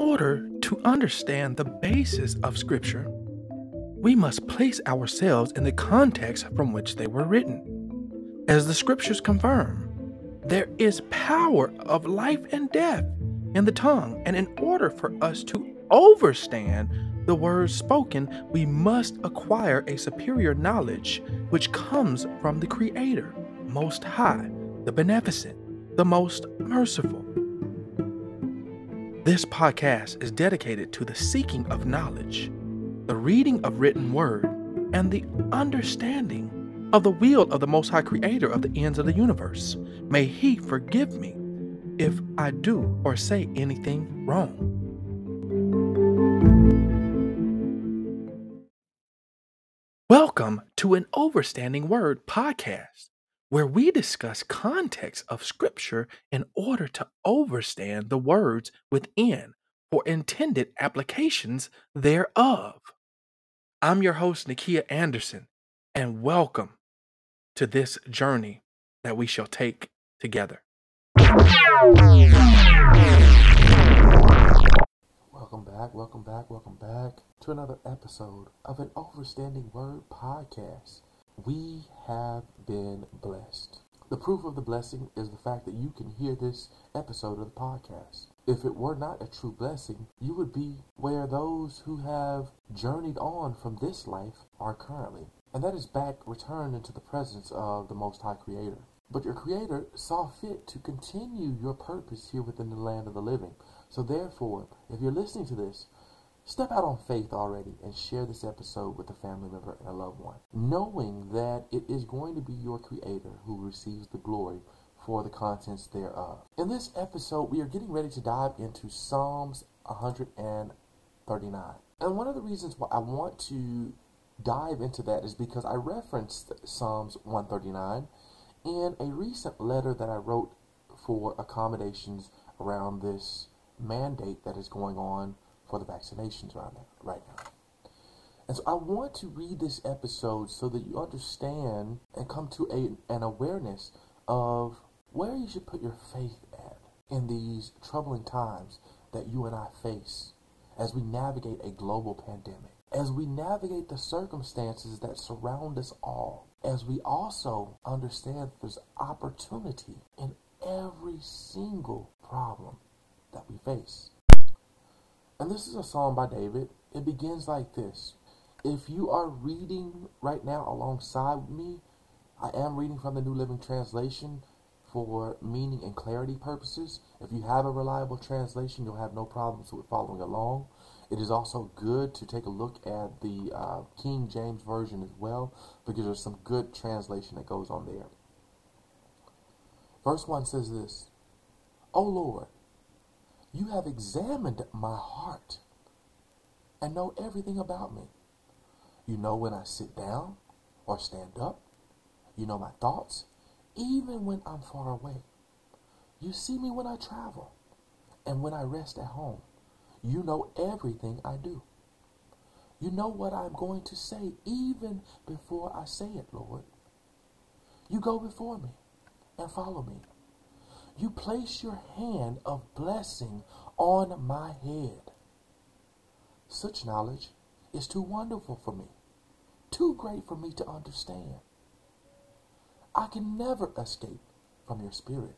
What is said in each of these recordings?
order to understand the basis of Scripture, we must place ourselves in the context from which they were written. As the Scriptures confirm, there is power of life and death in the tongue, and in order for us to overstand the words spoken, we must acquire a superior knowledge which comes from the Creator, Most High, the Beneficent, the Most Merciful. This podcast is dedicated to the seeking of knowledge, the reading of written word, and the understanding of the will of the Most High Creator of the ends of the universe. May He forgive me if I do or say anything wrong. Welcome to an Overstanding Word podcast where we discuss context of scripture in order to overstand the words within for intended applications thereof. I'm your host, Nakia Anderson, and welcome to this journey that we shall take together. Welcome back, welcome back, welcome back to another episode of an Overstanding Word podcast. We have been blessed. The proof of the blessing is the fact that you can hear this episode of the podcast. If it were not a true blessing, you would be where those who have journeyed on from this life are currently. And that is back returned into the presence of the Most High Creator. But your Creator saw fit to continue your purpose here within the land of the living. So therefore, if you're listening to this, Step out on faith already and share this episode with a family member and a loved one, knowing that it is going to be your Creator who receives the glory for the contents thereof. In this episode, we are getting ready to dive into Psalms 139. And one of the reasons why I want to dive into that is because I referenced Psalms 139 in a recent letter that I wrote for accommodations around this mandate that is going on for the vaccinations right now. Right now. And so I want to read this episode so that you understand and come to a, an awareness of where you should put your faith at in these troubling times that you and I face as we navigate a global pandemic, as we navigate the circumstances that surround us all, as we also understand there's opportunity in every single problem that we face. And this is a song by David. It begins like this. If you are reading right now alongside me, I am reading from the New Living Translation for meaning and clarity purposes. If you have a reliable translation, you'll have no problems with following along. It is also good to take a look at the uh, King James Version as well because there's some good translation that goes on there. Verse 1 says this O Lord, you have examined my heart and know everything about me. You know when I sit down or stand up. You know my thoughts, even when I'm far away. You see me when I travel and when I rest at home. You know everything I do. You know what I'm going to say even before I say it, Lord. You go before me and follow me. You place your hand of blessing on my head. Such knowledge is too wonderful for me, too great for me to understand. I can never escape from your spirit.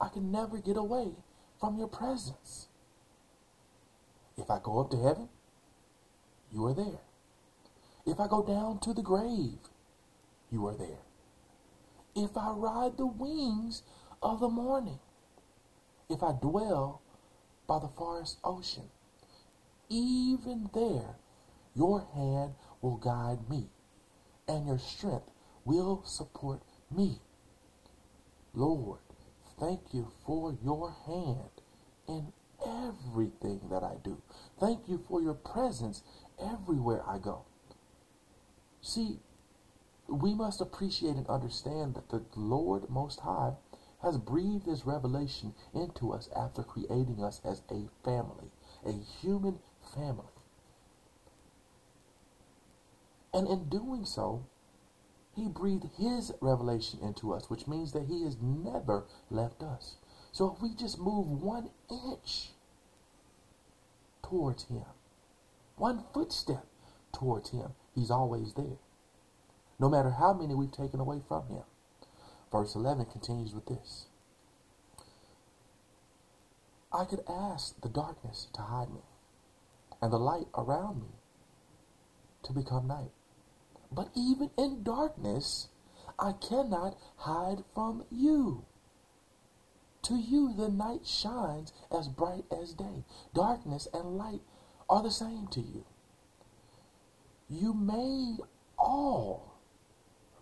I can never get away from your presence. If I go up to heaven, you are there. If I go down to the grave, you are there. If I ride the wings of the morning. If I dwell by the forest ocean, even there your hand will guide me, and your strength will support me. Lord, thank you for your hand in everything that I do. Thank you for your presence everywhere I go. See, we must appreciate and understand that the Lord Most High has breathed his revelation into us after creating us as a family, a human family. And in doing so, he breathed his revelation into us, which means that he has never left us. So if we just move one inch towards Him, one footstep towards Him. He's always there, no matter how many we've taken away from Him. Verse 11 continues with this I could ask the darkness to hide me, and the light around me to become night. But even in darkness, I cannot hide from you. To you, the night shines as bright as day. Darkness and light are the same to you. You made all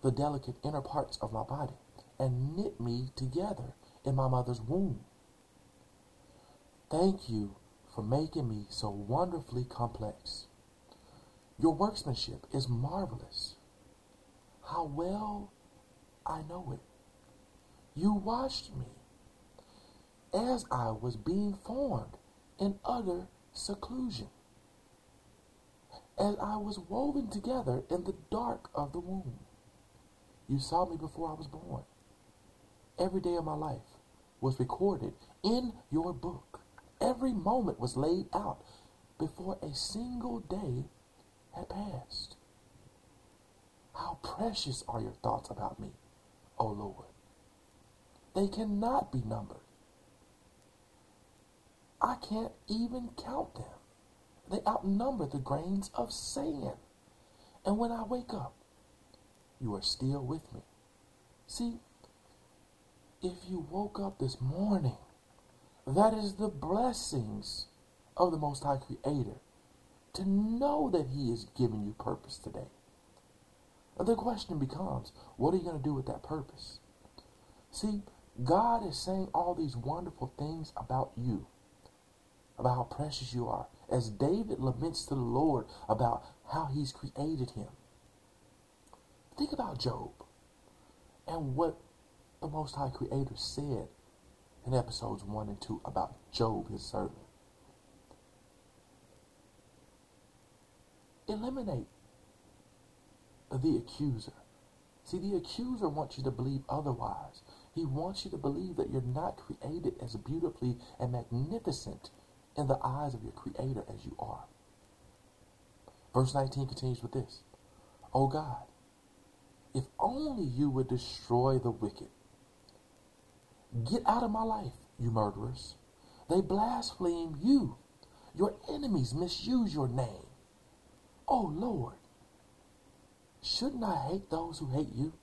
the delicate inner parts of my body and knit me together in my mother's womb. Thank you for making me so wonderfully complex. Your workmanship is marvelous. How well I know it. You watched me as I was being formed in utter seclusion, as I was woven together in the dark of the womb. You saw me before I was born. Every day of my life was recorded in your book. Every moment was laid out before a single day had passed. How precious are your thoughts about me, O Lord. They cannot be numbered. I can't even count them. They outnumber the grains of sand. And when I wake up, you are still with me. See, if you woke up this morning, that is the blessings of the Most High Creator to know that He is giving you purpose today. The question becomes, what are you going to do with that purpose? See, God is saying all these wonderful things about you, about how precious you are, as David laments to the Lord about how he's created him. Think about Job and what the Most High Creator said in episodes 1 and 2 about Job, his servant. Eliminate the accuser. See, the accuser wants you to believe otherwise. He wants you to believe that you're not created as beautifully and magnificent in the eyes of your Creator as you are. Verse 19 continues with this Oh God, if only you would destroy the wicked. Get out of my life, you murderers. They blaspheme you. Your enemies misuse your name. Oh Lord, shouldn't I hate those who hate you?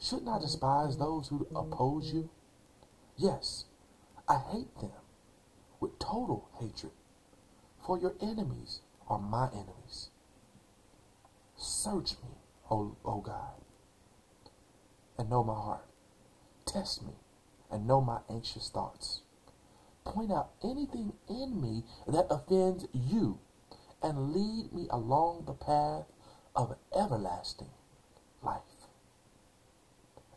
Shouldn't I despise those who oppose you? Yes, I hate them with total hatred, for your enemies are my enemies. Search me, O, o God, and know my heart. Test me and know my anxious thoughts. Point out anything in me that offends you and lead me along the path of everlasting life.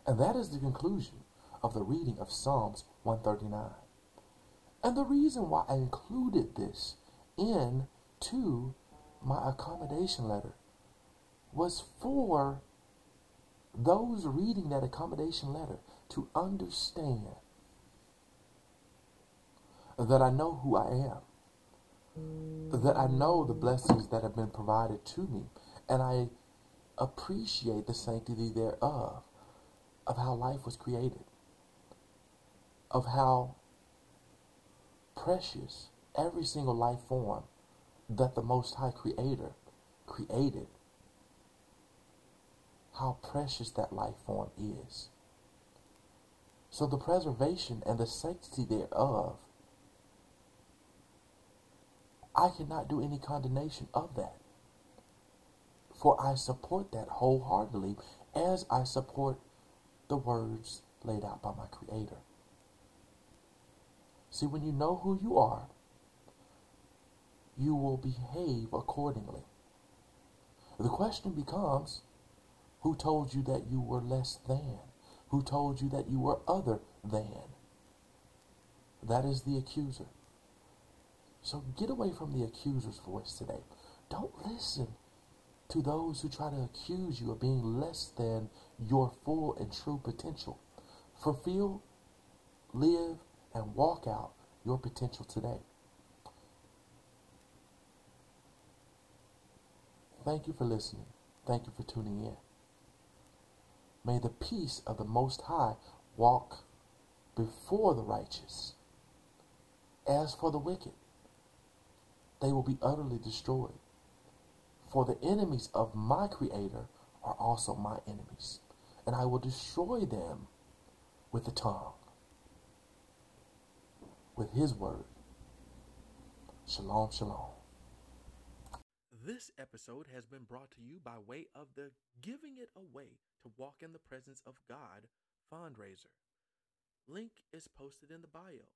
And that is the conclusion of the reading of Psalms 139. And the reason why I included this in to my accommodation letter was for those reading that accommodation letter to understand that I know who I am, that I know the blessings that have been provided to me, and I appreciate the sanctity thereof, of how life was created, of how precious every single life form that the Most High Creator created, how precious that life form is. So the preservation and the sanctity thereof, I cannot do any condemnation of that. For I support that wholeheartedly as I support the words laid out by my Creator. See, when you know who you are, you will behave accordingly. The question becomes who told you that you were less than? Who told you that you were other than? That is the accuser. So get away from the accuser's voice today. Don't listen to those who try to accuse you of being less than your full and true potential. Fulfill, live, and walk out your potential today. thank you for listening. Thank you for tuning in. May the peace of the Most High walk before the righteous. As for the wicked, they will be utterly destroyed. For the enemies of my Creator are also my enemies, and I will destroy them with the tongue, with His word. Shalom, shalom. This episode has been brought to you by way of the Giving It Away to Walk in the Presence of God fundraiser. Link is posted in the bio.